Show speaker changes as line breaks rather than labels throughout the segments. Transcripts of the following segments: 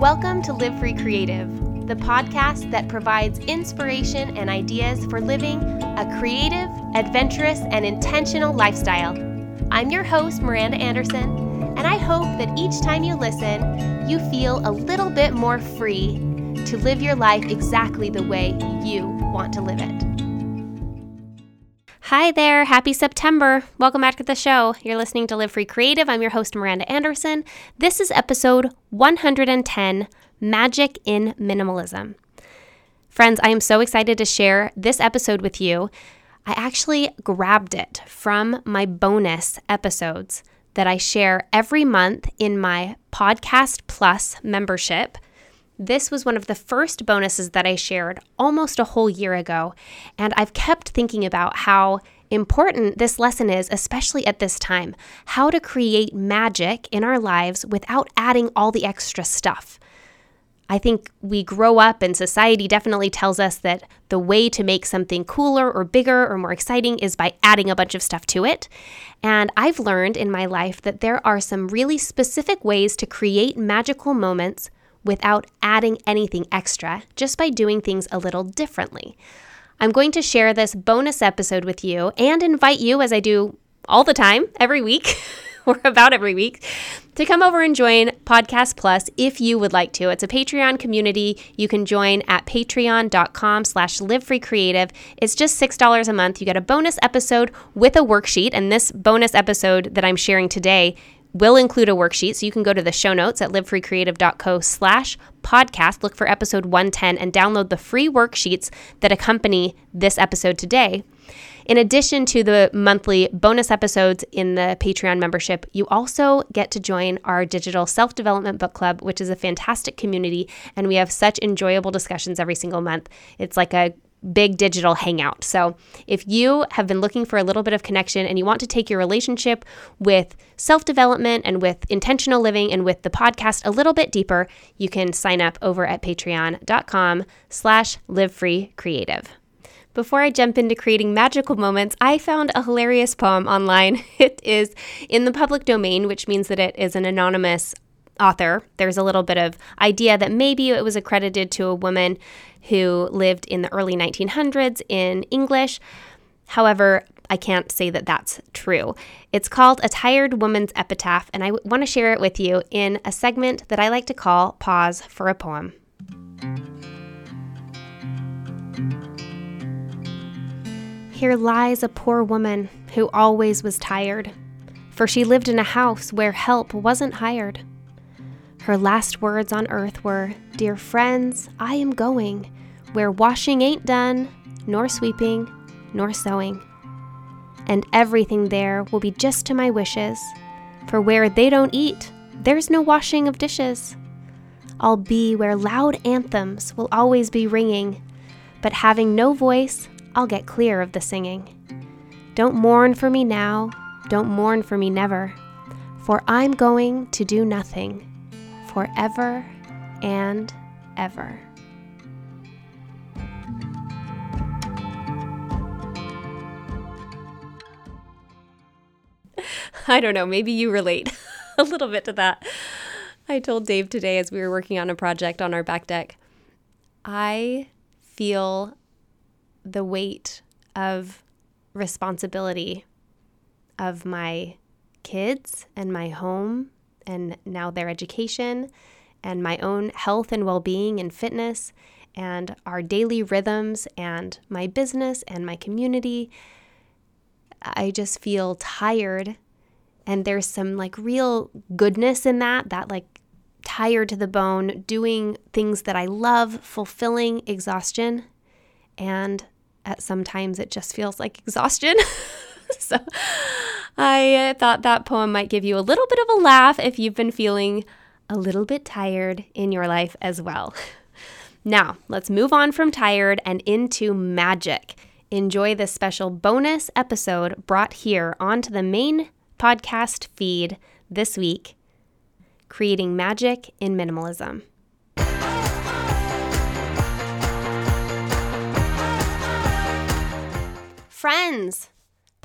Welcome to Live Free Creative, the podcast that provides inspiration and ideas for living a creative, adventurous, and intentional lifestyle. I'm your host, Miranda Anderson, and I hope that each time you listen, you feel a little bit more free to live your life exactly the way you want to live it. Hi there, happy September. Welcome back to the show. You're listening to Live Free Creative. I'm your host, Miranda Anderson. This is episode 110 Magic in Minimalism. Friends, I am so excited to share this episode with you. I actually grabbed it from my bonus episodes that I share every month in my Podcast Plus membership. This was one of the first bonuses that I shared almost a whole year ago, and I've kept thinking about how important this lesson is, especially at this time. How to create magic in our lives without adding all the extra stuff. I think we grow up and society definitely tells us that the way to make something cooler or bigger or more exciting is by adding a bunch of stuff to it. And I've learned in my life that there are some really specific ways to create magical moments without adding anything extra, just by doing things a little differently. I'm going to share this bonus episode with you and invite you, as I do all the time, every week, or about every week, to come over and join Podcast Plus if you would like to. It's a Patreon community. You can join at patreon.com slash livefreecreative. It's just $6 a month. You get a bonus episode with a worksheet, and this bonus episode that I'm sharing today will include a worksheet. So you can go to the show notes at livefreecreative.co slash podcast, look for episode 110, and download the free worksheets that accompany this episode today. In addition to the monthly bonus episodes in the Patreon membership, you also get to join our digital self development book club, which is a fantastic community. And we have such enjoyable discussions every single month. It's like a big digital hangout. So, if you have been looking for a little bit of connection and you want to take your relationship with self-development and with intentional living and with the podcast a little bit deeper, you can sign up over at patreon.com slash livefreecreative. Before I jump into creating magical moments, I found a hilarious poem online. It is in the public domain, which means that it is an anonymous author. There's a little bit of idea that maybe it was accredited to a woman who lived in the early 1900s in English. However, I can't say that that's true. It's called A Tired Woman's Epitaph, and I want to share it with you in a segment that I like to call Pause for a Poem. Here lies a poor woman who always was tired, for she lived in a house where help wasn't hired. Her last words on earth were, Dear friends, I am going where washing ain't done, nor sweeping, nor sewing. And everything there will be just to my wishes, for where they don't eat, there's no washing of dishes. I'll be where loud anthems will always be ringing, but having no voice, I'll get clear of the singing. Don't mourn for me now, don't mourn for me never, for I'm going to do nothing forever and ever. I don't know, maybe you relate a little bit to that. I told Dave today as we were working on a project on our back deck, I feel the weight of responsibility of my kids and my home and now their education and my own health and well being and fitness and our daily rhythms and my business and my community, I just feel tired. And there's some like real goodness in that, that like tired to the bone, doing things that I love, fulfilling exhaustion. And at sometimes it just feels like exhaustion. so I uh, thought that poem might give you a little bit of a laugh if you've been feeling a little bit tired in your life as well. Now, let's move on from tired and into magic. Enjoy this special bonus episode brought here onto the main podcast feed this week Creating Magic in Minimalism. Friends,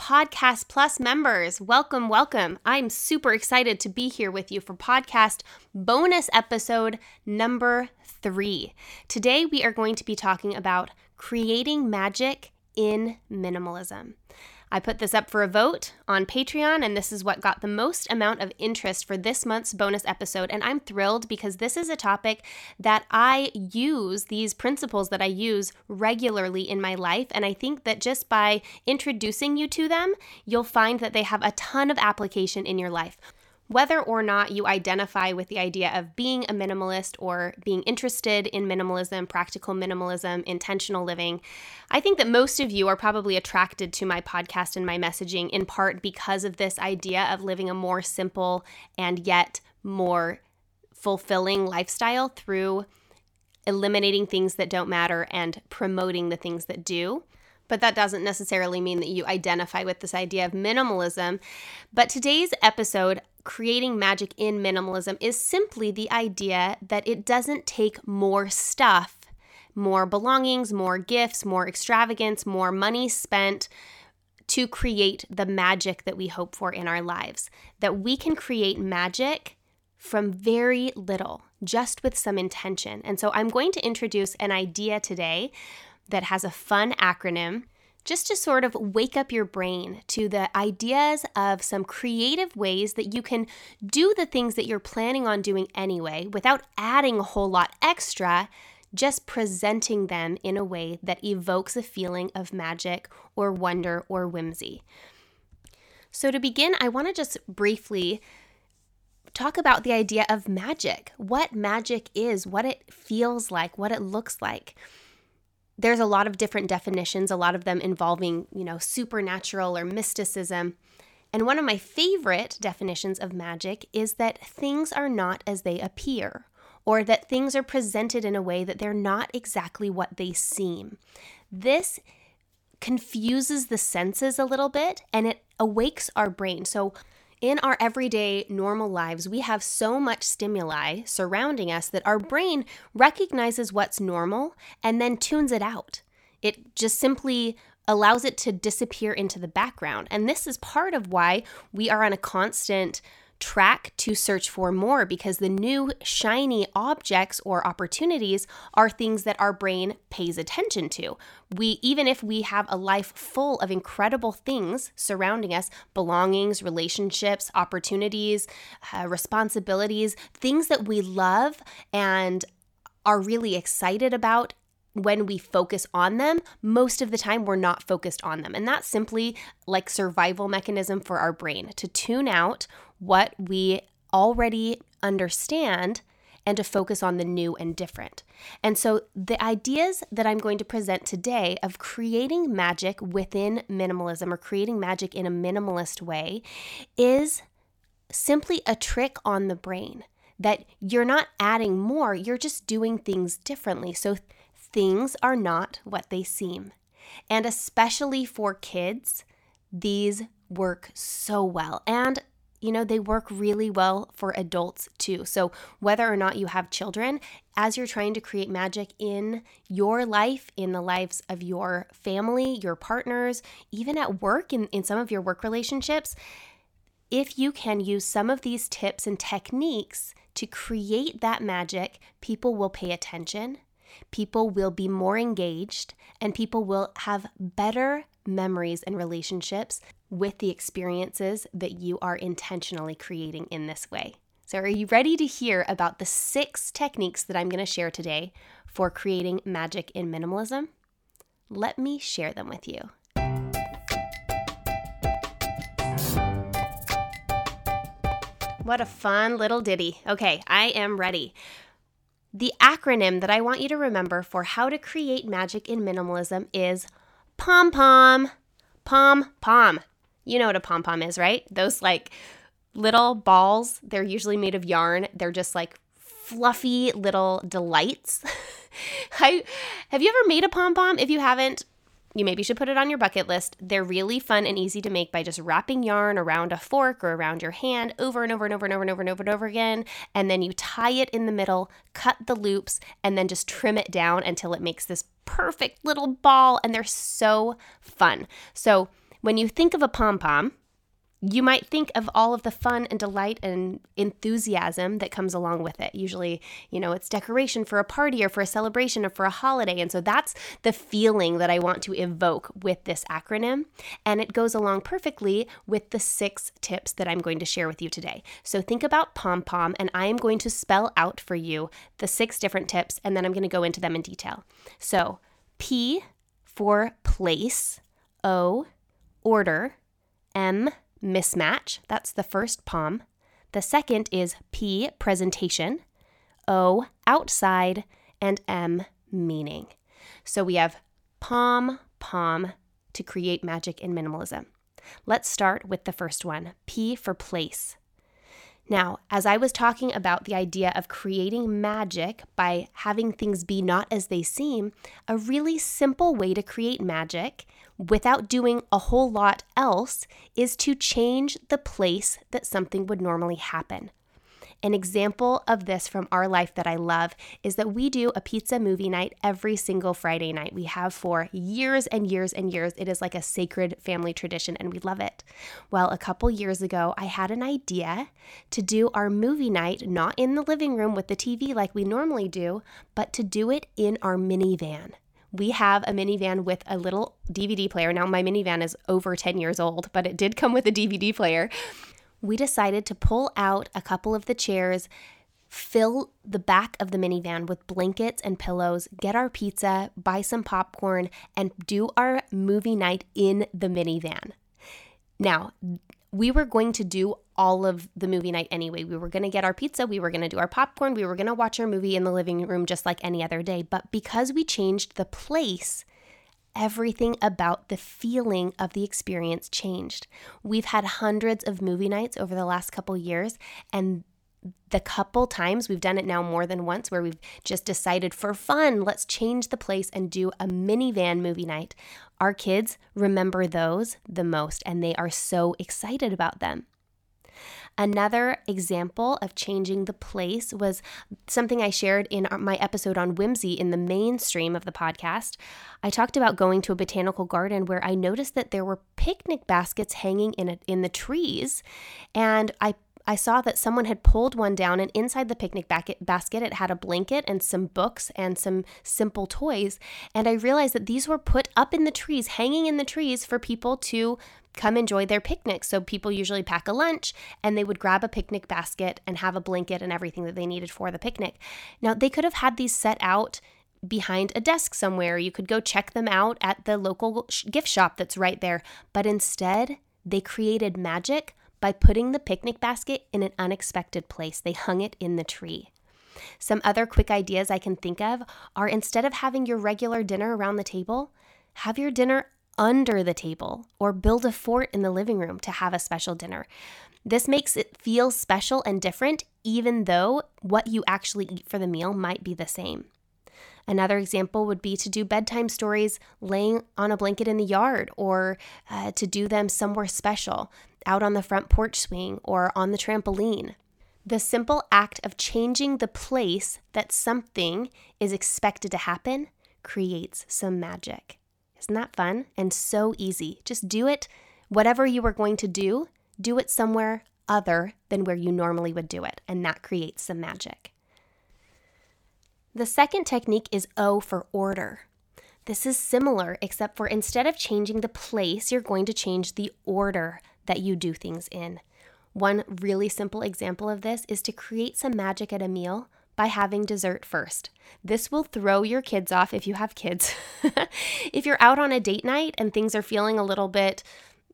Podcast Plus members, welcome, welcome. I'm super excited to be here with you for podcast bonus episode number three. Today, we are going to be talking about creating magic in minimalism. I put this up for a vote on Patreon, and this is what got the most amount of interest for this month's bonus episode. And I'm thrilled because this is a topic that I use, these principles that I use regularly in my life. And I think that just by introducing you to them, you'll find that they have a ton of application in your life whether or not you identify with the idea of being a minimalist or being interested in minimalism, practical minimalism, intentional living, I think that most of you are probably attracted to my podcast and my messaging in part because of this idea of living a more simple and yet more fulfilling lifestyle through eliminating things that don't matter and promoting the things that do but that doesn't necessarily mean that you identify with this idea of minimalism. But today's episode, creating magic in minimalism is simply the idea that it doesn't take more stuff, more belongings, more gifts, more extravagance, more money spent to create the magic that we hope for in our lives. That we can create magic from very little, just with some intention. And so I'm going to introduce an idea today that has a fun acronym just to sort of wake up your brain to the ideas of some creative ways that you can do the things that you're planning on doing anyway without adding a whole lot extra, just presenting them in a way that evokes a feeling of magic or wonder or whimsy. So, to begin, I want to just briefly talk about the idea of magic what magic is, what it feels like, what it looks like there's a lot of different definitions, a lot of them involving, you know, supernatural or mysticism. And one of my favorite definitions of magic is that things are not as they appear, or that things are presented in a way that they're not exactly what they seem. This confuses the senses a little bit and it awakes our brain. So, in our everyday normal lives, we have so much stimuli surrounding us that our brain recognizes what's normal and then tunes it out. It just simply allows it to disappear into the background. And this is part of why we are on a constant track to search for more because the new shiny objects or opportunities are things that our brain pays attention to. We even if we have a life full of incredible things surrounding us, belongings, relationships, opportunities, uh, responsibilities, things that we love and are really excited about when we focus on them, most of the time we're not focused on them. And that's simply like survival mechanism for our brain to tune out what we already understand and to focus on the new and different. And so, the ideas that I'm going to present today of creating magic within minimalism or creating magic in a minimalist way is simply a trick on the brain that you're not adding more, you're just doing things differently. So, things are not what they seem. And especially for kids, these work so well. And you know, they work really well for adults too. So, whether or not you have children, as you're trying to create magic in your life, in the lives of your family, your partners, even at work, in, in some of your work relationships, if you can use some of these tips and techniques to create that magic, people will pay attention people will be more engaged and people will have better memories and relationships with the experiences that you are intentionally creating in this way. So, are you ready to hear about the six techniques that I'm going to share today for creating magic in minimalism? Let me share them with you. What a fun little ditty. Okay, I am ready. The acronym that I want you to remember for how to create magic in minimalism is pom pom. Pom pom. You know what a pom pom is, right? Those like little balls, they're usually made of yarn. They're just like fluffy little delights. I, have you ever made a pom pom? If you haven't, you maybe should put it on your bucket list. They're really fun and easy to make by just wrapping yarn around a fork or around your hand over and over and over and over and over and over and over again. And then you tie it in the middle, cut the loops, and then just trim it down until it makes this perfect little ball. And they're so fun. So when you think of a pom pom, you might think of all of the fun and delight and enthusiasm that comes along with it. Usually, you know, it's decoration for a party or for a celebration or for a holiday. And so that's the feeling that I want to evoke with this acronym. And it goes along perfectly with the six tips that I'm going to share with you today. So think about pom pom, and I am going to spell out for you the six different tips, and then I'm going to go into them in detail. So P for place, O, order, M, mismatch. That's the first POM. The second is P, presentation, O, outside, and M, meaning. So we have POM, POM to create magic in minimalism. Let's start with the first one P for place. Now, as I was talking about the idea of creating magic by having things be not as they seem, a really simple way to create magic without doing a whole lot else is to change the place that something would normally happen. An example of this from our life that I love is that we do a pizza movie night every single Friday night. We have for years and years and years. It is like a sacred family tradition and we love it. Well, a couple years ago, I had an idea to do our movie night not in the living room with the TV like we normally do, but to do it in our minivan we have a minivan with a little DVD player. Now, my minivan is over 10 years old, but it did come with a DVD player we decided to pull out a couple of the chairs, fill the back of the minivan with blankets and pillows, get our pizza, buy some popcorn, and do our movie night in the minivan. Now, we were going to do all of the movie night anyway. We were going to get our pizza, we were going to do our popcorn, we were going to watch our movie in the living room just like any other day. But because we changed the place, everything about the feeling of the experience changed. We've had hundreds of movie nights over the last couple years, and the couple times we've done it now more than once where we've just decided for fun, let's change the place and do a minivan movie night. Our kids remember those the most, and they are so excited about them. Another example of changing the place was something I shared in my episode on whimsy in the mainstream of the podcast. I talked about going to a botanical garden where I noticed that there were picnic baskets hanging in a, in the trees, and I I saw that someone had pulled one down, and inside the picnic basket, it had a blanket and some books and some simple toys. And I realized that these were put up in the trees, hanging in the trees for people to come enjoy their picnic. So people usually pack a lunch and they would grab a picnic basket and have a blanket and everything that they needed for the picnic. Now, they could have had these set out behind a desk somewhere. You could go check them out at the local gift shop that's right there. But instead, they created magic by putting the picnic basket in an unexpected place. They hung it in the tree. Some other quick ideas I can think of are instead of having your regular dinner around the table, have your dinner under the table or build a fort in the living room to have a special dinner. This makes it feel special and different, even though what you actually eat for the meal might be the same. Another example would be to do bedtime stories laying on a blanket in the yard or uh, to do them somewhere special, out on the front porch swing or on the trampoline. The simple act of changing the place that something is expected to happen creates some magic. Isn't that fun and so easy? Just do it. Whatever you are going to do, do it somewhere other than where you normally would do it, and that creates some magic. The second technique is O for order. This is similar, except for instead of changing the place, you're going to change the order that you do things in. One really simple example of this is to create some magic at a meal by having dessert first. This will throw your kids off if you have kids. if you're out on a date night and things are feeling a little bit,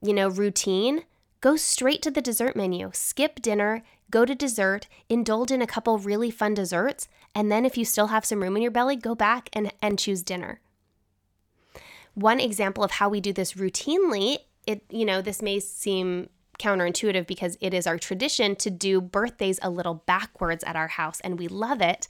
you know, routine, go straight to the dessert menu. Skip dinner, go to dessert, indulge in a couple really fun desserts, and then if you still have some room in your belly, go back and, and choose dinner. One example of how we do this routinely, it you know, this may seem counterintuitive because it is our tradition to do birthdays a little backwards at our house and we love it.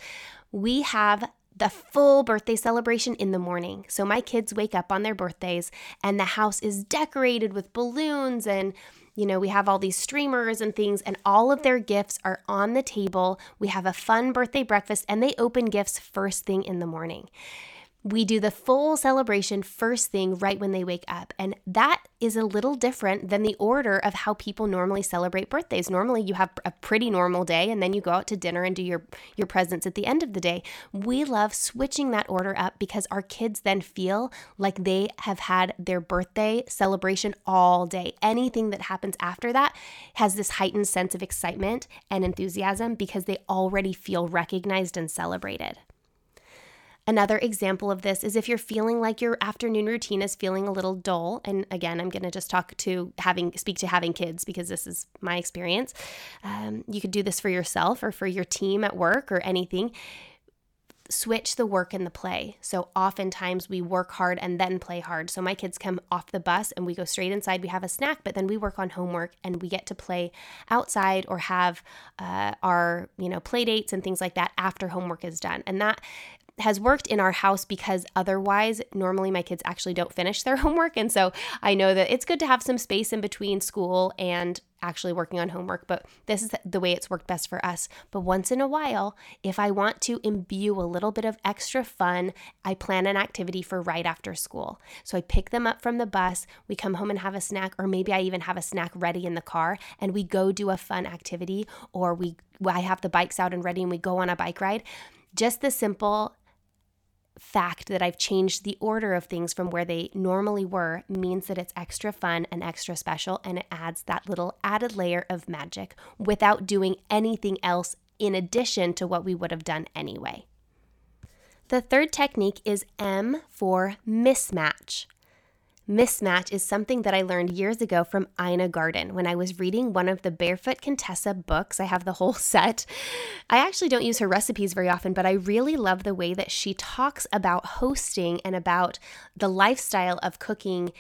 We have the full birthday celebration in the morning. So my kids wake up on their birthdays and the house is decorated with balloons and you know, we have all these streamers and things, and all of their gifts are on the table. We have a fun birthday breakfast, and they open gifts first thing in the morning we do the full celebration first thing right when they wake up. And that is a little different than the order of how people normally celebrate birthdays. Normally you have a pretty normal day and then you go out to dinner and do your your presents at the end of the day. We love switching that order up because our kids then feel like they have had their birthday celebration all day. Anything that happens after that has this heightened sense of excitement and enthusiasm because they already feel recognized and celebrated. Another example of this is if you're feeling like your afternoon routine is feeling a little dull, and again, I'm going to just talk to having speak to having kids because this is my experience. Um, you could do this for yourself or for your team at work or anything. Switch the work and the play. So oftentimes we work hard and then play hard. So my kids come off the bus and we go straight inside. We have a snack, but then we work on homework and we get to play outside or have uh, our you know play dates and things like that after homework is done. And that has worked in our house because otherwise, normally my kids actually don't finish their homework. And so I know that it's good to have some space in between school and actually working on homework, but this is the way it's worked best for us. But once in a while, if I want to imbue a little bit of extra fun, I plan an activity for right after school. So I pick them up from the bus, we come home and have a snack, or maybe I even have a snack ready in the car and we go do a fun activity, or we I have the bikes out and ready and we go on a bike ride. Just the simple fact that I've changed the order of things from where they normally were means that it's extra fun and extra special, and it adds that little added layer of magic without doing anything else in addition to what we would have done anyway. The third technique is M for mismatch. Mismatch is something that I learned years ago from Ina Garten when I was reading one of the Barefoot Contessa books. I have the whole set. I actually don't use her recipes very often, but I really love the way that she talks about hosting and about the lifestyle of cooking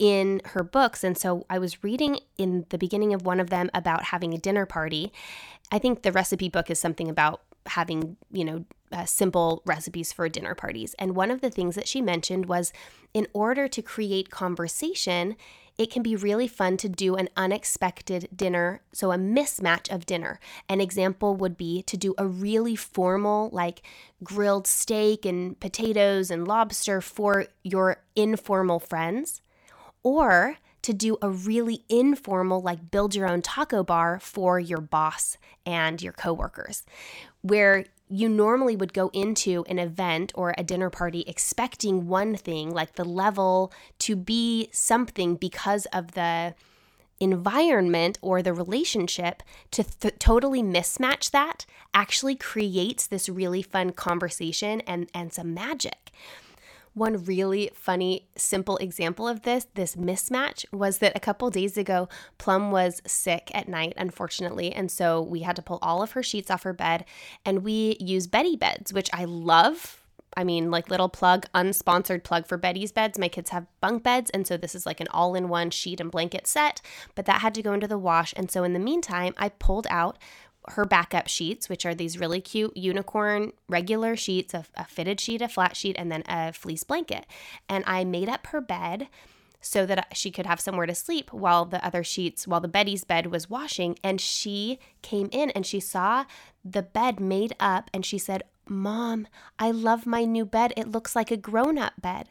in her books. And so I was reading in the beginning of one of them about having a dinner party. I think the recipe book is something about having, you know, uh, simple recipes for dinner parties. And one of the things that she mentioned was in order to create conversation, it can be really fun to do an unexpected dinner, so a mismatch of dinner. An example would be to do a really formal, like grilled steak and potatoes and lobster for your informal friends, or to do a really informal, like build your own taco bar for your boss and your coworkers, where you normally would go into an event or a dinner party expecting one thing, like the level to be something because of the environment or the relationship to th- totally mismatch that actually creates this really fun conversation and and some magic one really funny, simple example of this, this mismatch, was that a couple days ago, Plum was sick at night, unfortunately. And so we had to pull all of her sheets off her bed and we use Beddy beds, which I love. I mean, like little plug, unsponsored plug for Beddy's beds. My kids have bunk beds, and so this is like an all in one sheet and blanket set, but that had to go into the wash. And so in the meantime, I pulled out her backup sheets, which are these really cute unicorn regular sheets, a, a fitted sheet, a flat sheet, and then a fleece blanket. And I made up her bed so that she could have somewhere to sleep while the other sheets, while the Beddy's bed was washing. And she came in and she saw the bed made up and she said, Mom, I love my new bed. It looks like a grown up bed.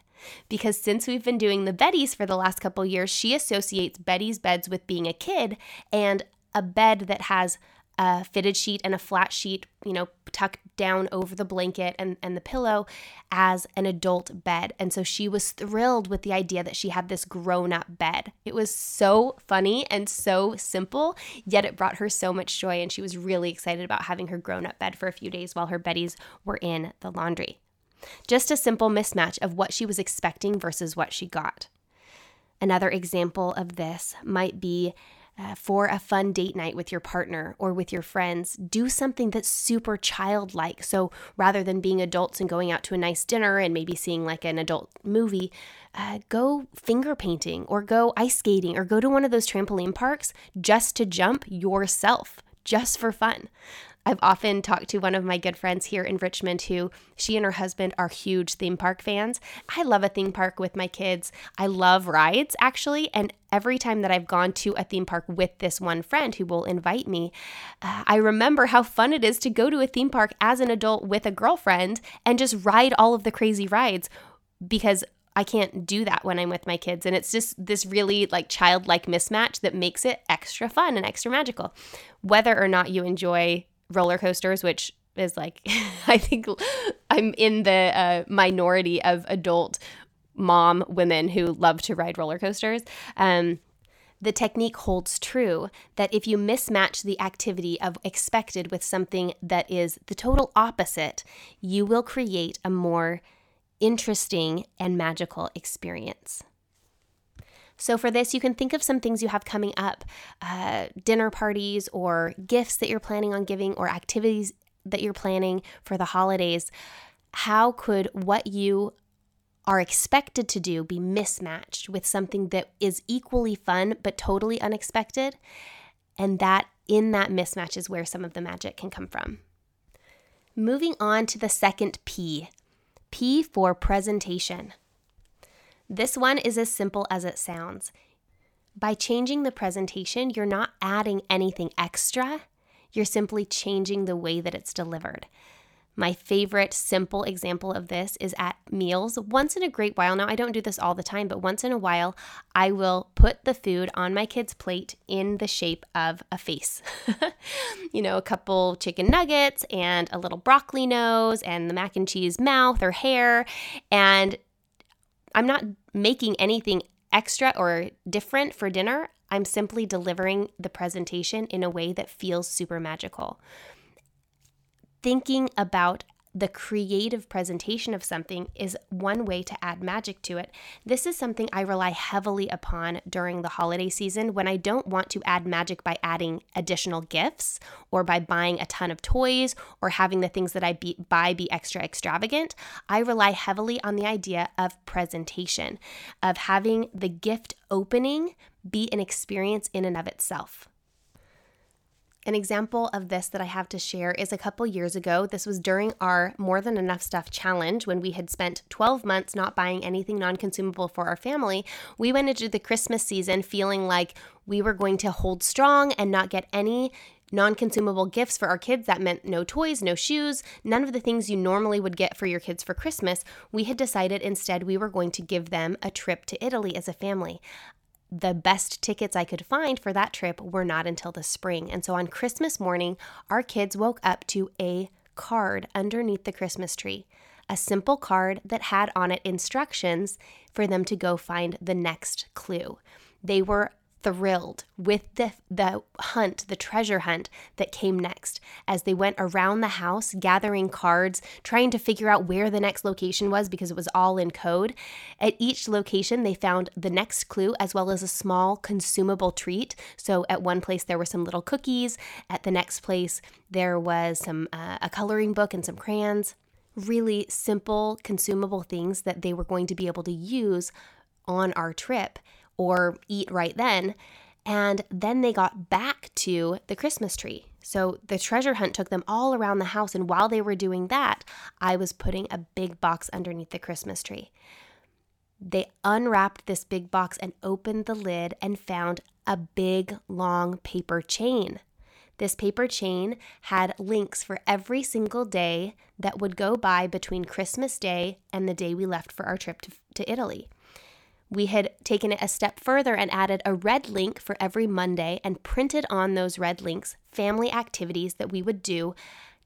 Because since we've been doing the Beddy's for the last couple years, she associates Beddy's beds with being a kid and a bed that has a fitted sheet and a flat sheet, you know, tucked down over the blanket and, and the pillow as an adult bed. And so she was thrilled with the idea that she had this grown up bed. It was so funny and so simple, yet it brought her so much joy. And she was really excited about having her grown up bed for a few days while her Beddys were in the laundry. Just a simple mismatch of what she was expecting versus what she got. Another example of this might be uh, for a fun date night with your partner or with your friends, do something that's super childlike. So rather than being adults and going out to a nice dinner and maybe seeing like an adult movie, uh, go finger painting or go ice skating or go to one of those trampoline parks just to jump yourself, just for fun. I've often talked to one of my good friends here in Richmond who she and her husband are huge theme park fans. I love a theme park with my kids. I love rides actually. And every time that I've gone to a theme park with this one friend who will invite me, uh, I remember how fun it is to go to a theme park as an adult with a girlfriend and just ride all of the crazy rides because I can't do that when I'm with my kids. And it's just this really like childlike mismatch that makes it extra fun and extra magical. Whether or not you enjoy roller coasters, which is like, I think I'm in the uh, minority of adult mom women who love to ride roller coasters. Um, the technique holds true that if you mismatch the activity of expected with something that is the total opposite, you will create a more interesting and magical experience. So, for this, you can think of some things you have coming up uh, dinner parties, or gifts that you're planning on giving, or activities that you're planning for the holidays. How could what you are expected to do be mismatched with something that is equally fun but totally unexpected? And that in that mismatch is where some of the magic can come from. Moving on to the second P P for presentation. This one is as simple as it sounds. By changing the presentation, you're not adding anything extra, you're simply changing the way that it's delivered. My favorite simple example of this is at meals. Once in a great while, now I don't do this all the time, but once in a while, I will put the food on my kid's plate in the shape of a face. you know, a couple chicken nuggets and a little broccoli nose and the mac and cheese mouth or hair. And I'm not making anything extra or different for dinner. I'm simply delivering the presentation in a way that feels super magical. Thinking about the creative presentation of something is one way to add magic to it. This is something I rely heavily upon during the holiday season when I don't want to add magic by adding additional gifts or by buying a ton of toys or having the things that I be, buy be extra extravagant. I rely heavily on the idea of presentation, of having the gift opening be an experience in and of itself. An example of this that I have to share is a couple years ago. This was during our More Than Enough Stuff challenge when we had spent 12 months not buying anything non consumable for our family. We went into the Christmas season feeling like we were going to hold strong and not get any non consumable gifts for our kids. That meant no toys, no shoes, none of the things you normally would get for your kids for Christmas. We had decided instead we were going to give them a trip to Italy as a family the best tickets I could find for that trip were not until the spring. And so on Christmas morning, our kids woke up to a card underneath the Christmas tree. A simple card that had on it instructions for them to go find the next clue. They were thrilled with the, the hunt, the treasure hunt that came next as they went around the house gathering cards, trying to figure out where the next location was because it was all in code. At each location, they found the next clue as well as a small consumable treat. So at one place, there were some little cookies. At the next place, there was some uh, a coloring book and some crayons. Really simple, consumable things that they were going to be able to use on our trip or eat right then. And then they got back to the Christmas tree. So the treasure hunt took them all around the house. And while they were doing that, I was putting a big box underneath the Christmas tree. They unwrapped this big box and opened the lid and found a big, long paper chain. This paper chain had links for every single day that would go by between Christmas Day and the day we left for our trip to, to Italy. We had taken it a step further and added a red link for every Monday and printed on those red links family activities that we would do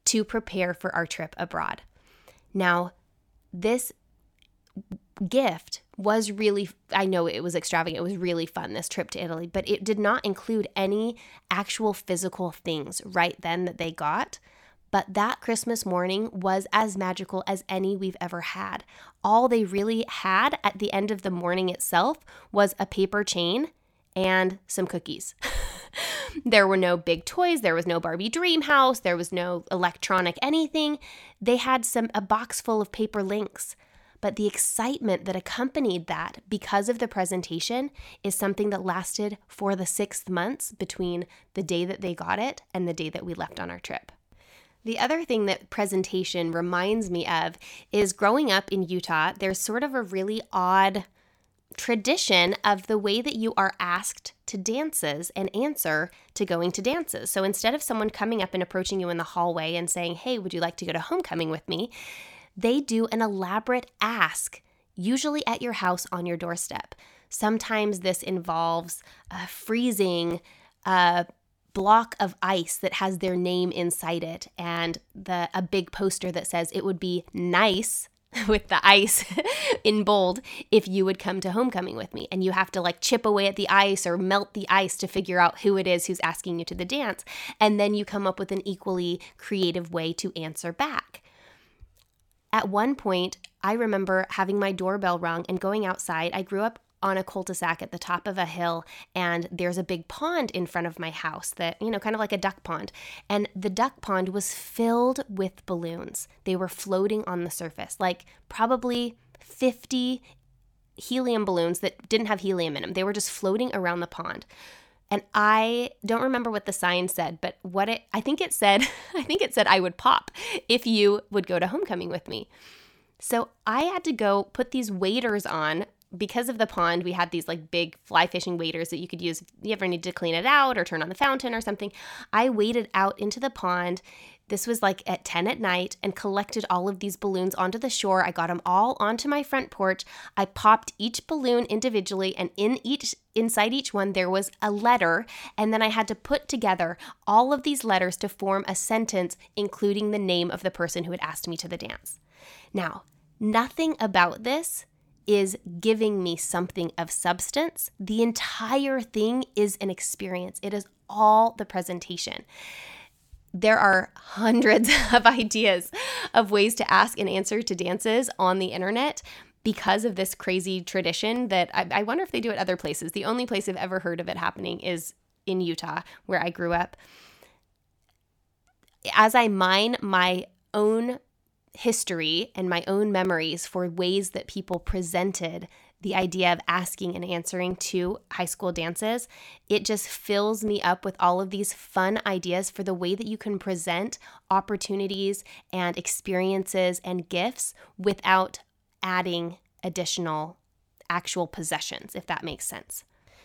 to prepare for our trip abroad. Now, this gift was really I know it was extravagant. It was really fun this trip to Italy, but it did not include any actual physical things right then that they got. But that Christmas morning was as magical as any we've ever had. All they really had at the end of the morning itself was a paper chain and some cookies. there were no big toys, there was no Barbie dream house, there was no electronic anything. They had some a box full of paper links. But the excitement that accompanied that because of the presentation is something that lasted for the 6 months between the day that they got it and the day that we left on our trip. The other thing that presentation reminds me of is growing up in Utah, there's sort of a really odd tradition of the way that you are asked to dances and answer to going to dances. So instead of someone coming up and approaching you in the hallway and saying, Hey, would you like to go to homecoming with me? They do an elaborate ask, usually at your house on your doorstep. Sometimes this involves uh, freezing a block of ice that has their name inside it. And the a big poster that says it would be nice with the ice in bold if you would come to homecoming with me. And you have to like chip away at the ice or melt the ice to figure out who it is who's asking you to the dance. And then you come up with an equally creative way to answer back. At one point I remember having my doorbell rung and going outside. I grew up on a cul-de-sac at the top of a hill and there's a big pond in front of my house that you know kind of like a duck pond. And the duck pond was filled with balloons. They were floating on the surface like probably 50 helium balloons that didn't have helium in them. They were just floating around the pond. And I don't remember what the sign said, but what it I think it said, I think it said I would pop if you would go to homecoming with me. So I had to go put these waders on because of the pond, we had these like big fly fishing waders that you could use if you ever need to clean it out or turn on the fountain or something. I waded out into the pond. This was like at 10 at night and collected all of these balloons onto the shore. I got them all onto my front porch. I popped each balloon individually and in each inside each one there was a letter and then I had to put together all of these letters to form a sentence including the name of the person who had asked me to the dance. Now, nothing about this is giving me something of substance. The entire thing is an experience, it is all the presentation. There are hundreds of ideas of ways to ask and answer to dances on the internet because of this crazy tradition that I, I wonder if they do it other places. The only place I've ever heard of it happening is in Utah, where I grew up. As I mine my own history and my own memories for ways that people presented the idea of asking and answering to high school dances, it just fills me up with all of these fun ideas for the way that you can present opportunities and experiences and gifts without adding additional actual possessions, if that makes sense.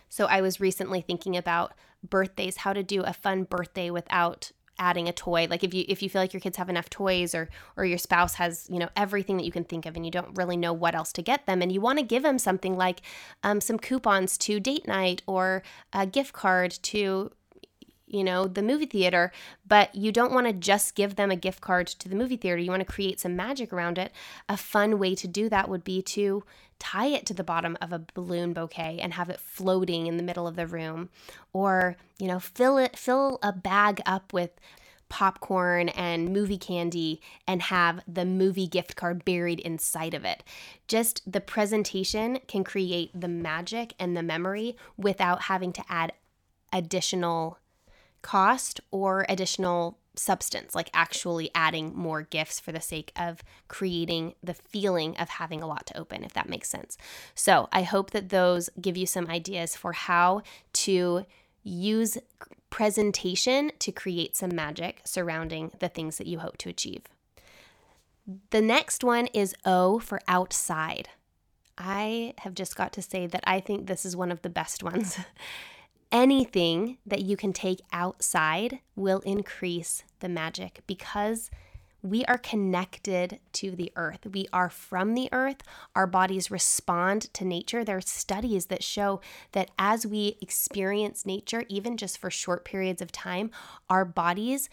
So, I was recently thinking about birthdays, how to do a fun birthday without adding a toy like if you if you feel like your kids have enough toys or or your spouse has you know everything that you can think of and you don't really know what else to get them and you want to give them something like um, some coupons to date night or a gift card to you know, the movie theater, but you don't want to just give them a gift card to the movie theater. You want to create some magic around it. A fun way to do that would be to tie it to the bottom of a balloon bouquet and have it floating in the middle of the room or, you know, fill it fill a bag up with popcorn and movie candy and have the movie gift card buried inside of it. Just the presentation can create the magic and the memory without having to add additional cost or additional substance, like actually adding more gifts for the sake of creating the feeling of having a lot to open, if that makes sense. So I hope that those give you some ideas for how to use presentation to create some magic surrounding the things that you hope to achieve. The next one is O for outside. I have just got to say that I think this is one of the best ones. Anything that you can take outside will increase the magic because we are connected to the earth. We are from the earth. Our bodies respond to nature. There are studies that show that as we experience nature, even just for short periods of time, our bodies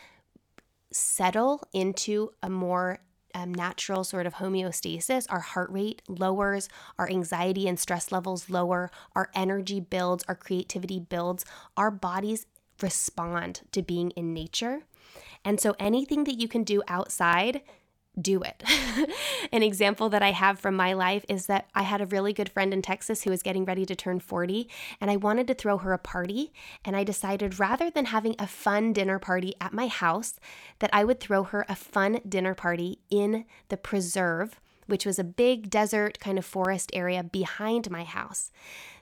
settle into a more um, natural sort of homeostasis. Our heart rate lowers, our anxiety and stress levels lower, our energy builds, our creativity builds. Our bodies respond to being in nature. And so anything that you can do outside, do it. An example that I have from my life is that I had a really good friend in Texas who was getting ready to turn 40, and I wanted to throw her a party. And I decided rather than having a fun dinner party at my house, that I would throw her a fun dinner party in the preserve, which was a big desert kind of forest area behind my house.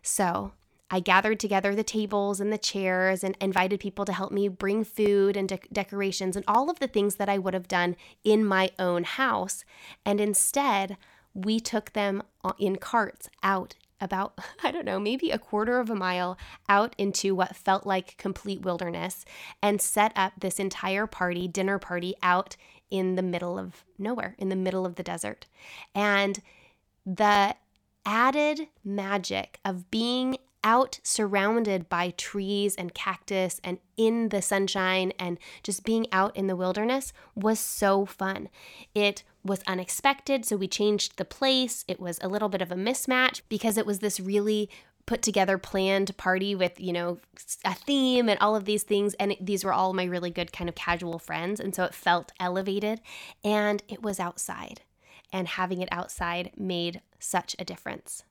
So I gathered together the tables and the chairs and invited people to help me bring food and de- decorations and all of the things that I would have done in my own house. And instead, we took them in carts out about, I don't know, maybe a quarter of a mile out into what felt like complete wilderness and set up this entire party, dinner party, out in the middle of nowhere, in the middle of the desert. And the added magic of being out surrounded by trees and cactus and in the sunshine and just being out in the wilderness was so fun. It was unexpected, so we changed the place. It was a little bit of a mismatch because it was this really put together planned party with you know a theme and all of these things and it, these were all my really good kind of casual friends and so it felt elevated and it was outside and having it outside made such a difference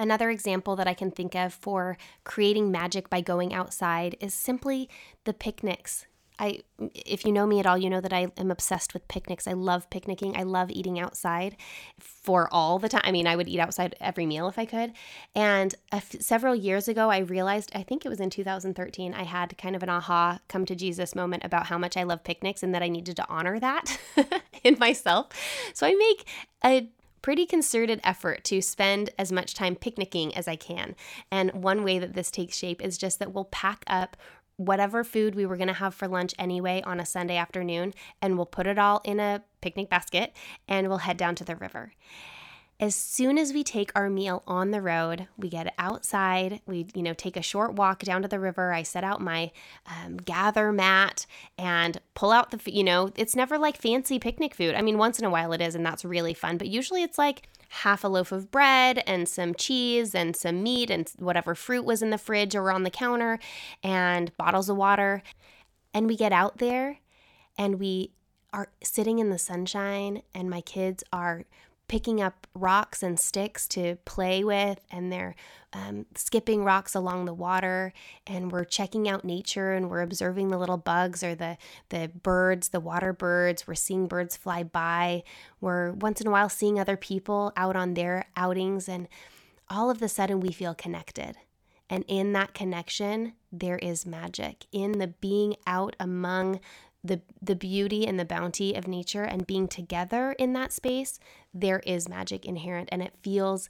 Another example that I can think of for creating magic by going outside is simply the picnics. I, if you know me at all, you know that I am obsessed with picnics. I love picnicking. I love eating outside for all the time. I mean, I would eat outside every meal if I could. And several years ago, I realized, I think it was in 2013, I had kind of an aha come to Jesus moment about how much I love picnics and that I needed to honor that in myself. So I make a pretty concerted effort to spend as much time picnicking as I can. And one way that this takes shape is just that we'll pack up whatever food we were going to have for lunch anyway on a Sunday afternoon and we'll put it all in a picnic basket and we'll head down to the river. As soon as we take our meal on the road, we get outside, we, you know, take a short walk down to the river. I set out my um, Gathre mat and pull out the, you know, it's never like fancy picnic food. I mean, once in a while it is, and that's really fun, but usually it's like half a loaf of bread and some cheese and some meat and whatever fruit was in the fridge or on the counter and bottles of water. And we get out there and we are sitting in the sunshine, and my kids are picking up rocks and sticks to play with, and they're um, skipping rocks along the water, and we're checking out nature, and we're observing the little bugs or the the birds, the water birds. We're seeing birds fly by. We're once in a while seeing other people out on their outings, and all of a sudden we feel connected. And in that connection, there is magic. In the being out among the the beauty and the bounty of nature and being together in that space, there is magic inherent and it feels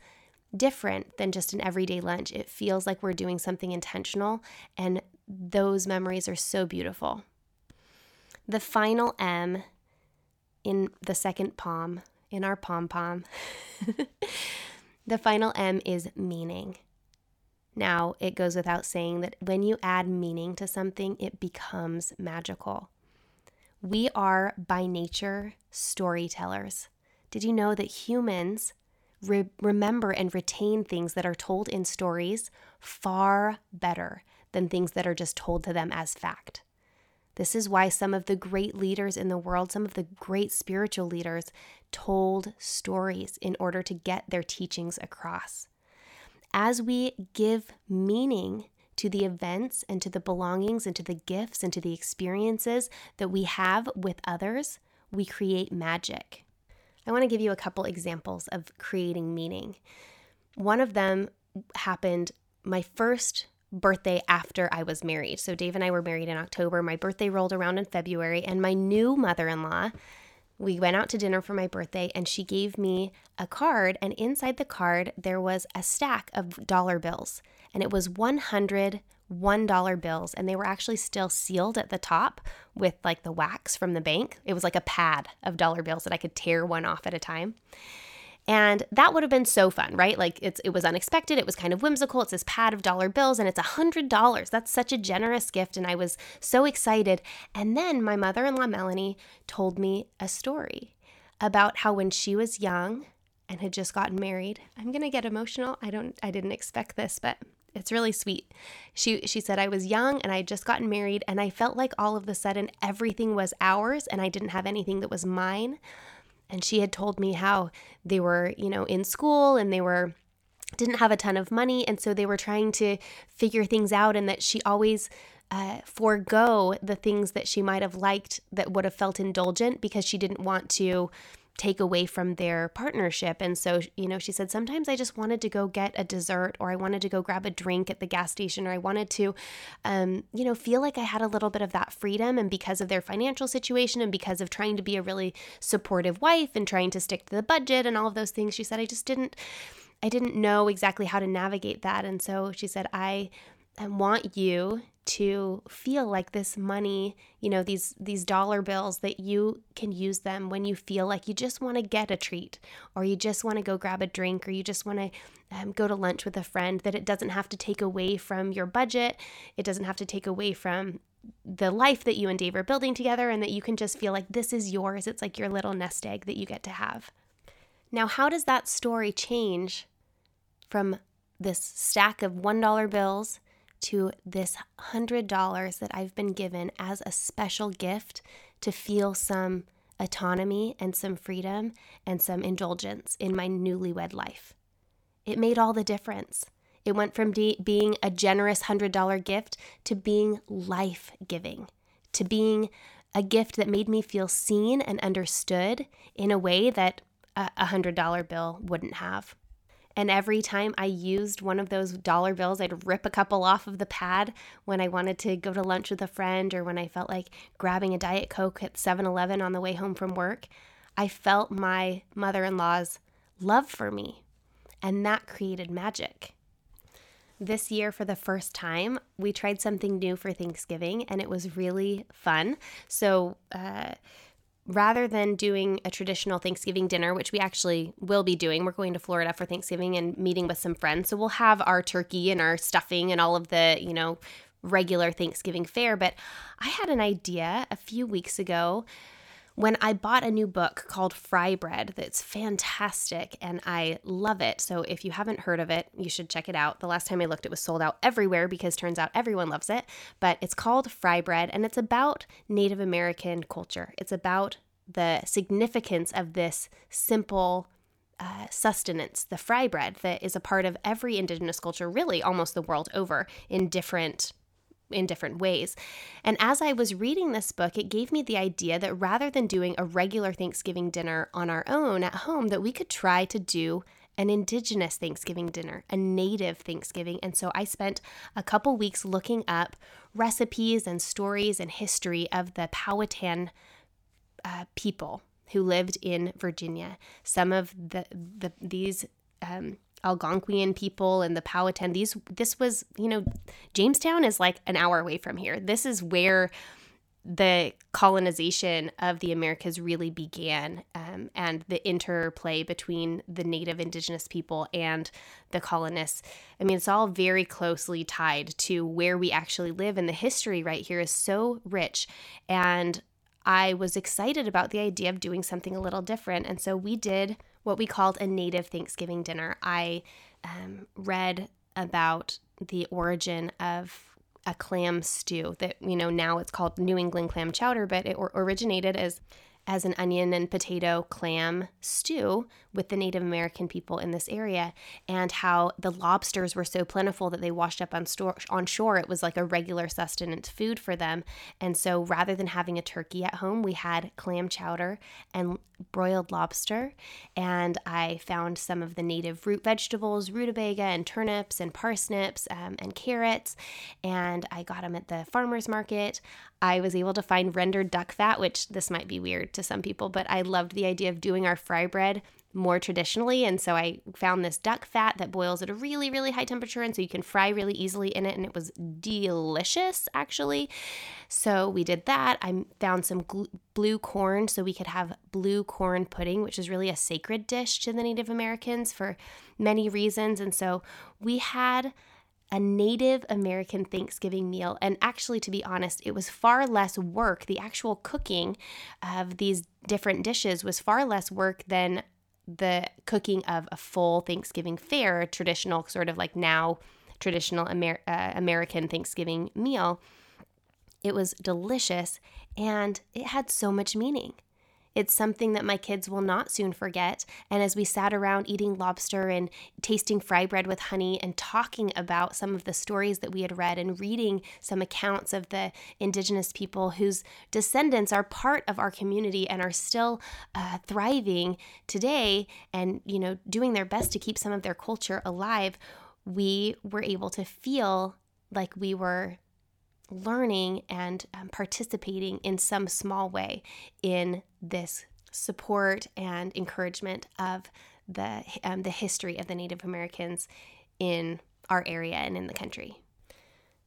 different than just an everyday lunch. It feels like we're doing something intentional and those memories are so beautiful. The final M in the second pom, in our pom pom, the final M is meaning. Now, it goes without saying that when you add meaning to something, it becomes magical. We are by nature storytellers. Did you know that humans re- remember and retain things that are told in stories far better than things that are just told to them as fact? This is why some of the great leaders in the world, some of the great spiritual leaders, told stories in order to get their teachings across. As we give meaning to the events and to the belongings and to the gifts and to the experiences that we have with others, we create magic. I want to give you a couple examples of creating meaning. One of them happened my first birthday after I was married. So, Dave and I were married in October. My birthday rolled around in February, and my new mother in law, we went out to dinner for my birthday, and she gave me a card. And inside the card, there was a stack of dollar bills and it was 100 $1 bills and they were actually still sealed at the top with like the wax from the bank. It was like a pad of dollar bills that I could tear one off at a time. And that would have been so fun, right? Like it's it was unexpected, it was kind of whimsical. It's this pad of dollar bills and it's a hundred dollars. That's such a generous gift, and I was so excited. And then my mother-in-law Melanie told me a story about how when she was young and had just gotten married, I'm gonna get emotional. I don't I didn't expect this, but it's really sweet. She she said I was young and I had just gotten married and I felt like all of a sudden everything was ours and I didn't have anything that was mine. And she had told me how they were, you know, in school and they were didn't have a ton of money and so they were trying to figure things out and that she always uh, forego the things that she might have liked that would have felt indulgent because she didn't want to take away from their partnership. And so, you know, she said, sometimes I just wanted to go get a dessert or I wanted to go grab a drink at the gas station or I wanted to, um, you know, feel like I had a little bit of that freedom. And because of their financial situation and because of trying to be a really supportive wife and trying to stick to the budget and all of those things, she said, I just didn't. I didn't know exactly how to navigate that. And so she said, I, I want you to feel like this money, you know, these these dollar bills that you can use them when you feel like you just want to get a treat or you just want to go grab a drink or you just want to um, go to lunch with a friend that it doesn't have to take away from your budget. It doesn't have to take away from the life that you and Dave are building together and that you can just feel like this is yours. It's like your little nest egg that you get to have. Now, how does that story change from this stack of $1 bills to this $100 that I've been given as a special gift to feel some autonomy and some freedom and some indulgence in my newlywed life. It made all the difference. It went from de- being a generous $100 gift to being life giving, to being a gift that made me feel seen and understood in a way that a $100 bill wouldn't have. And every time I used one of those dollar bills, I'd rip a couple off of the pad when I wanted to go to lunch with a friend or when I felt like grabbing a Diet Coke at 7 Eleven on the way home from work. I felt my mother in law's love for me, and that created magic. This year, for the first time, we tried something new for Thanksgiving, and it was really fun. So, uh, rather than doing a traditional Thanksgiving dinner, which we actually will be doing, we're going to Florida for Thanksgiving and meeting with some friends. So we'll have our turkey and our stuffing and all of the, you know, regular Thanksgiving fare. But I had an idea a few weeks ago when I bought a new book called Fry Bread that's fantastic and I love it. So if you haven't heard of it, you should check it out. The last time I looked, it was sold out everywhere because turns out everyone loves it. But it's called Fry Bread and it's about Native American culture. It's about the significance of this simple uh, sustenance, the fry bread that is a part of every indigenous culture, really almost the world over, in different in different ways. And as I was reading this book, it gave me the idea that rather than doing a regular Thanksgiving dinner on our own at home, that we could try to do an indigenous Thanksgiving dinner, a native Thanksgiving. And so I spent a couple weeks looking up recipes and stories and history of the Powhatan uh, people who lived in Virginia. Some of the, the these um, Algonquian people and the Powhatan. These this was, you know, Jamestown is like an hour away from here. This is where the colonization of the Americas really began, um, and the interplay between the native indigenous people and the colonists. I mean, it's all very closely tied to where we actually live, and the history right here is so rich. And I was excited about the idea of doing something a little different, and so we did what we called a native Thanksgiving dinner. I um, read about the origin of a clam stew that you know now it's called New England clam chowder, but it originated as as an onion and potato clam stew with the Native American people in this area, and how the lobsters were so plentiful that they washed up on, store, on shore. It was like a regular sustenance food for them. And so rather than having a turkey at home, we had clam chowder and broiled lobster. And I found some of the native root vegetables, rutabaga and turnips and parsnips um, and carrots. And I got them at the farmer's market. I was able to find rendered duck fat, which this might be weird to some people, but I loved the idea of doing our fry bread more traditionally. And so I found this duck fat that boils at a really, really high temperature. And so you can fry really easily in it. And it was delicious, actually. So we did that. I found some gl- blue corn so we could have blue corn pudding, which is really a sacred dish to the Native Americans for many reasons. And so we had a Native American Thanksgiving meal. And actually, to be honest, it was far less work. The actual cooking of these different dishes was far less work than the cooking of a full Thanksgiving fare, traditional sort of like now traditional Amer- uh, American Thanksgiving meal. It was delicious and it had so much meaning. It's something that my kids will not soon forget. And as we sat around eating lobster and tasting fry bread with honey and talking about some of the stories that we had read and reading some accounts of the indigenous people whose descendants are part of our community and are still uh, thriving today and, you know, doing their best to keep some of their culture alive, we were able to feel like we were learning and um, participating in some small way in this support and encouragement of the um, the history of the Native Americans in our area and in the country.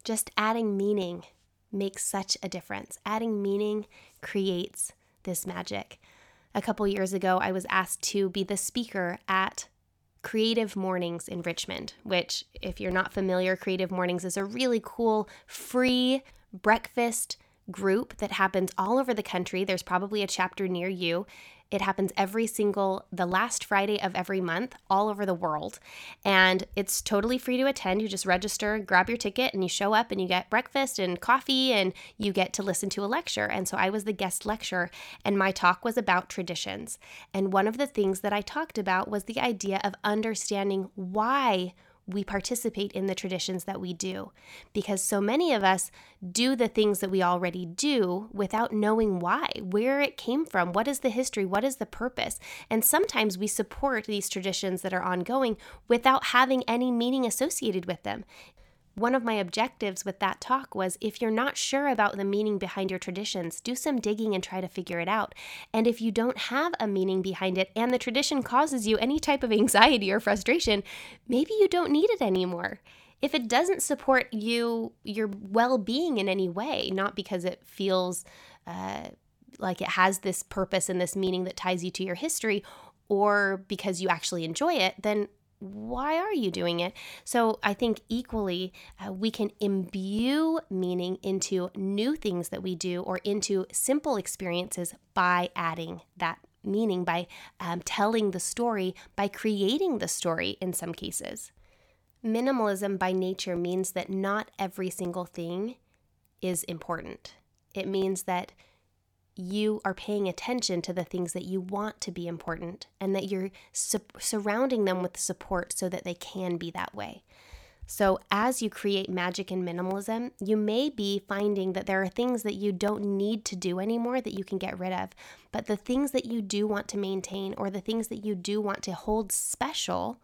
Just adding meaning makes such a difference. Adding meaning creates this magic. A couple years ago, I was asked to be the speaker at Creative Mornings in Richmond, which, if you're not familiar, Creative Mornings is a really cool free breakfast group that happens all over the country. There's probably a chapter near you. It happens every single, the last Friday of every month, all over the world. And it's totally free to attend. You just register, grab your ticket, and you show up and you get breakfast and coffee and you get to listen to a lecture. And so I was the guest lecturer, and my talk was about traditions. And one of the things that I talked about was the idea of understanding why we participate in the traditions that we do. Because so many of us do the things that we already do without knowing why, where it came from, what is the history, what is the purpose. And sometimes we support these traditions that are ongoing without having any meaning associated with them one of my objectives with that talk was if you're not sure about the meaning behind your traditions, do some digging and try to figure it out. And if you don't have a meaning behind it and the tradition causes you any type of anxiety or frustration, maybe you don't need it anymore. If it doesn't support you, your well being in any way, not because it feels uh, like it has this purpose and this meaning that ties you to your history, or because you actually enjoy it, then why are you doing it? So I think equally, uh, we can imbue meaning into new things that we do or into simple experiences by adding that meaning, by um, telling the story, by creating the story in some cases. Minimalism by nature means that not every single thing is important. It means that you are paying attention to the things that you want to be important and that you're su- surrounding them with support so that they can be that way. So, as you create magic and minimalism, you may be finding that there are things that you don't need to do anymore that you can get rid of. But the things that you do want to maintain or the things that you do want to hold special,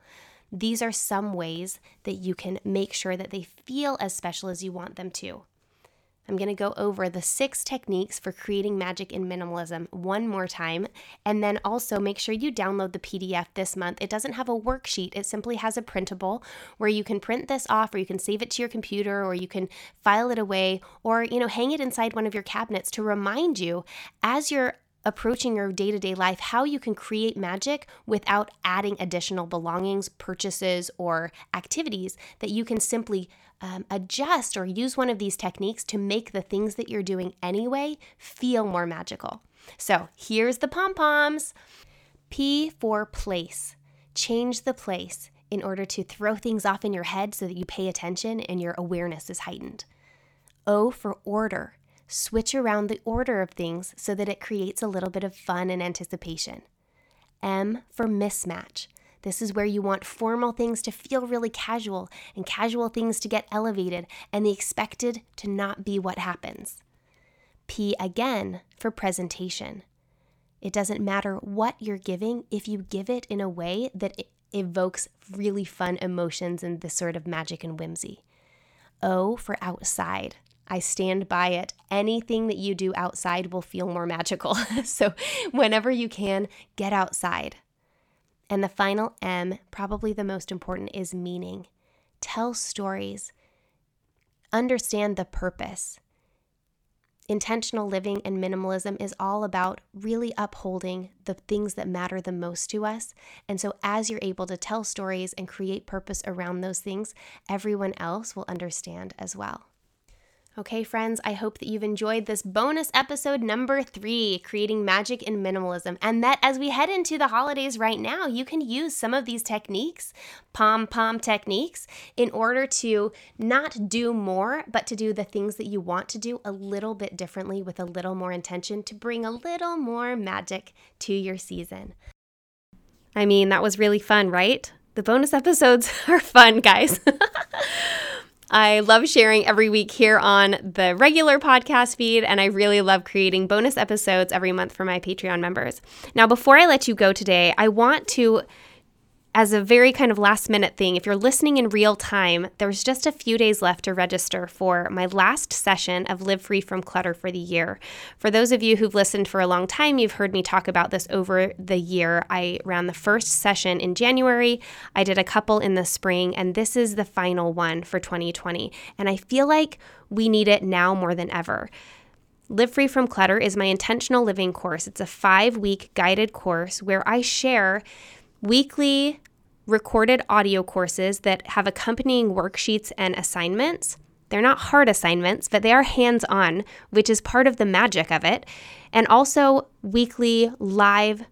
these are some ways that you can make sure that they feel as special as you want them to. I'm going to go over the six techniques for creating magic in minimalism one more time. And then also make sure you download the PDF this month. It doesn't have a worksheet, it simply has a printable where you can print this off or you can save it to your computer or you can file it away or, you know, hang it inside one of your cabinets to remind you as you're approaching your day to day life how you can create magic without adding additional belongings, purchases, or activities that you can simply um, adjust or use one of these techniques to make the things that you're doing anyway feel more magical. So here's the pom poms P for place. Change the place in order to throw things off in your head so that you pay attention and your awareness is heightened. O for order. Switch around the order of things so that it creates a little bit of fun and anticipation. M for mismatch. This is where you want formal things to feel really casual and casual things to get elevated and the expected to not be what happens. P again for presentation. It doesn't matter what you're giving if you give it in a way that evokes really fun emotions and this sort of magic and whimsy. O for outside. I stand by it. Anything that you do outside will feel more magical. so, whenever you can, get outside. And the final M, probably the most important, is meaning. Tell stories, understand the purpose. Intentional living and minimalism is all about really upholding the things that matter the most to us. And so, as you're able to tell stories and create purpose around those things, everyone else will understand as well. Okay, friends, I hope that you've enjoyed this bonus episode number three, Creating Magic in Minimalism, and that as we head into the holidays right now, you can use some of these techniques, pom pom techniques, in order to not do more, but to do the things that you want to do a little bit differently with a little more intention to bring a little more magic to your season. I mean, that was really fun, right? The bonus episodes are fun, guys. I love sharing every week here on the regular podcast feed, and I really love creating bonus episodes every month for my Patreon members. Now, before I let you go today, I want to as a very kind of last minute thing, if you're listening in real time, there's just a few days left to register for my last session of Live Free from Clutter for the year. For those of you who've listened for a long time, you've heard me talk about this over the year. I ran the first session in January, I did a couple in the spring, and this is the final one for 2020. And I feel like we need it now more than ever. Live Free from Clutter is my intentional living course. It's a five week guided course where I share weekly recorded audio courses that have accompanying worksheets and assignments. They're not hard assignments, but they are hands on, which is part of the magic of it. And also weekly live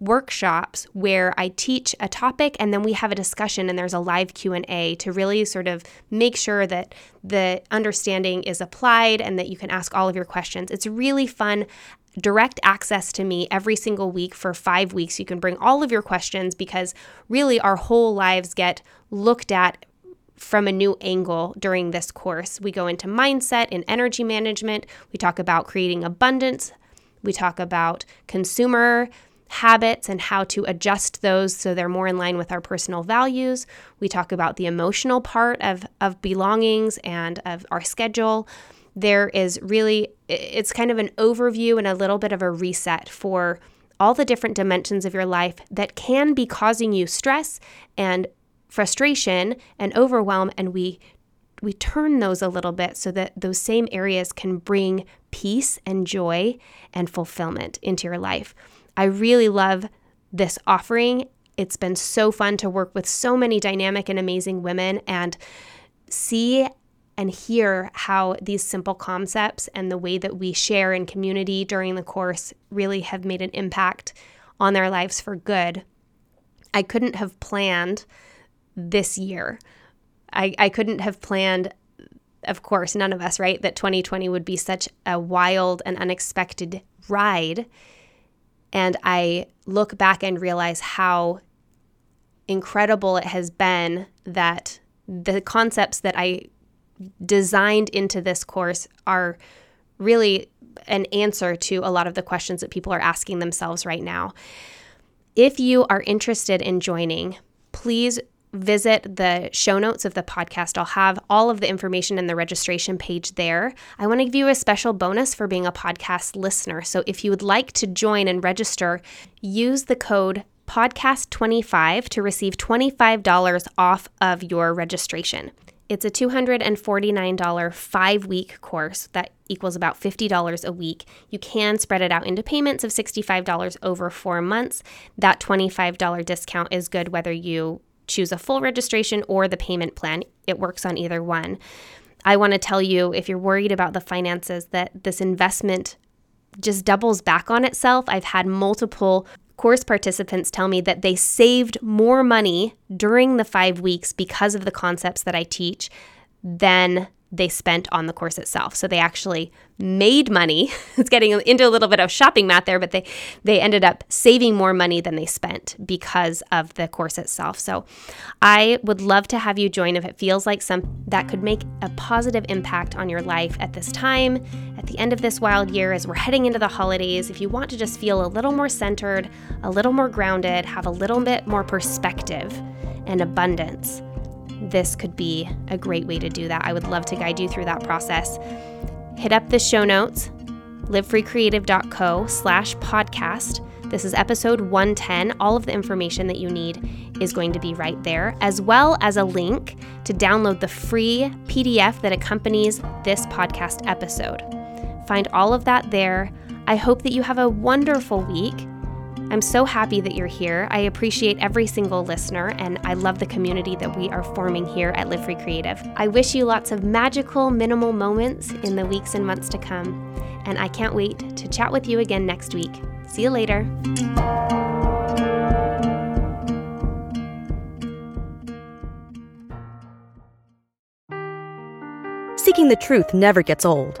workshops where I teach a topic and then we have a discussion and there's a live Q&A to really sort of make sure that the understanding is applied and that you can ask all of your questions. It's really fun direct access to me every single week for five weeks. You can bring all of your questions because really our whole lives get looked at from a new angle during this course. We go into mindset and energy management. We talk about creating abundance. We talk about consumer habits and how to adjust those so they're more in line with our personal values. We talk about the emotional part of, of belongings and of our schedule there is really, it's kind of an overview and a little bit of a reset for all the different dimensions of your life that can be causing you stress and frustration and overwhelm. And we we turn those a little bit so that those same areas can bring peace and joy and fulfillment into your life. I really love this offering. It's been so fun to work with so many dynamic and amazing women and see and hear how these simple concepts and the way that we share in community during the course really have made an impact on their lives for good. I couldn't have planned this year. I, I couldn't have planned, of course, none of us, right, that 2020 would be such a wild and unexpected ride. And I look back and realize how incredible it has been that the concepts that I designed into this course are really an answer to a lot of the questions that people are asking themselves right now. If you are interested in joining, please visit the show notes of the podcast. I'll have all of the information in the registration page there. I want to give you a special bonus for being a podcast listener. So if you would like to join and register, use the code podcast25 to receive $25 off of your registration. It's a $249 five week course that equals about $50 a week. You can spread it out into payments of $65 over four months. That $25 discount is good whether you choose a full registration or the payment plan. It works on either one. I want to tell you if you're worried about the finances, that this investment just doubles back on itself. I've had multiple course participants tell me that they saved more money during the five weeks because of the concepts that I teach than they spent on the course itself. So they actually made money. it's getting into a little bit of shopping math there, but they they ended up saving more money than they spent because of the course itself. So I would love to have you join if it feels like some that could make a positive impact on your life at this time, at the end of this wild year as we're heading into the holidays. If you want to just feel a little more centered, a little more grounded, have a little bit more perspective and abundance this could be a great way to do that. I would love to guide you through that process. Hit up the show notes, livefreecreative.co slash podcast. This is episode 110. All of the information that you need is going to be right there, as well as a link to download the free PDF that accompanies this podcast episode. Find all of that there. I hope that you have a wonderful week. I'm so happy that you're here. I appreciate every single listener, and I love the community that we are forming here at Live Free Creative. I wish you lots of magical, minimal moments in the weeks and months to come, and I can't wait to chat with you again next week. See you later.
Seeking the truth never gets old.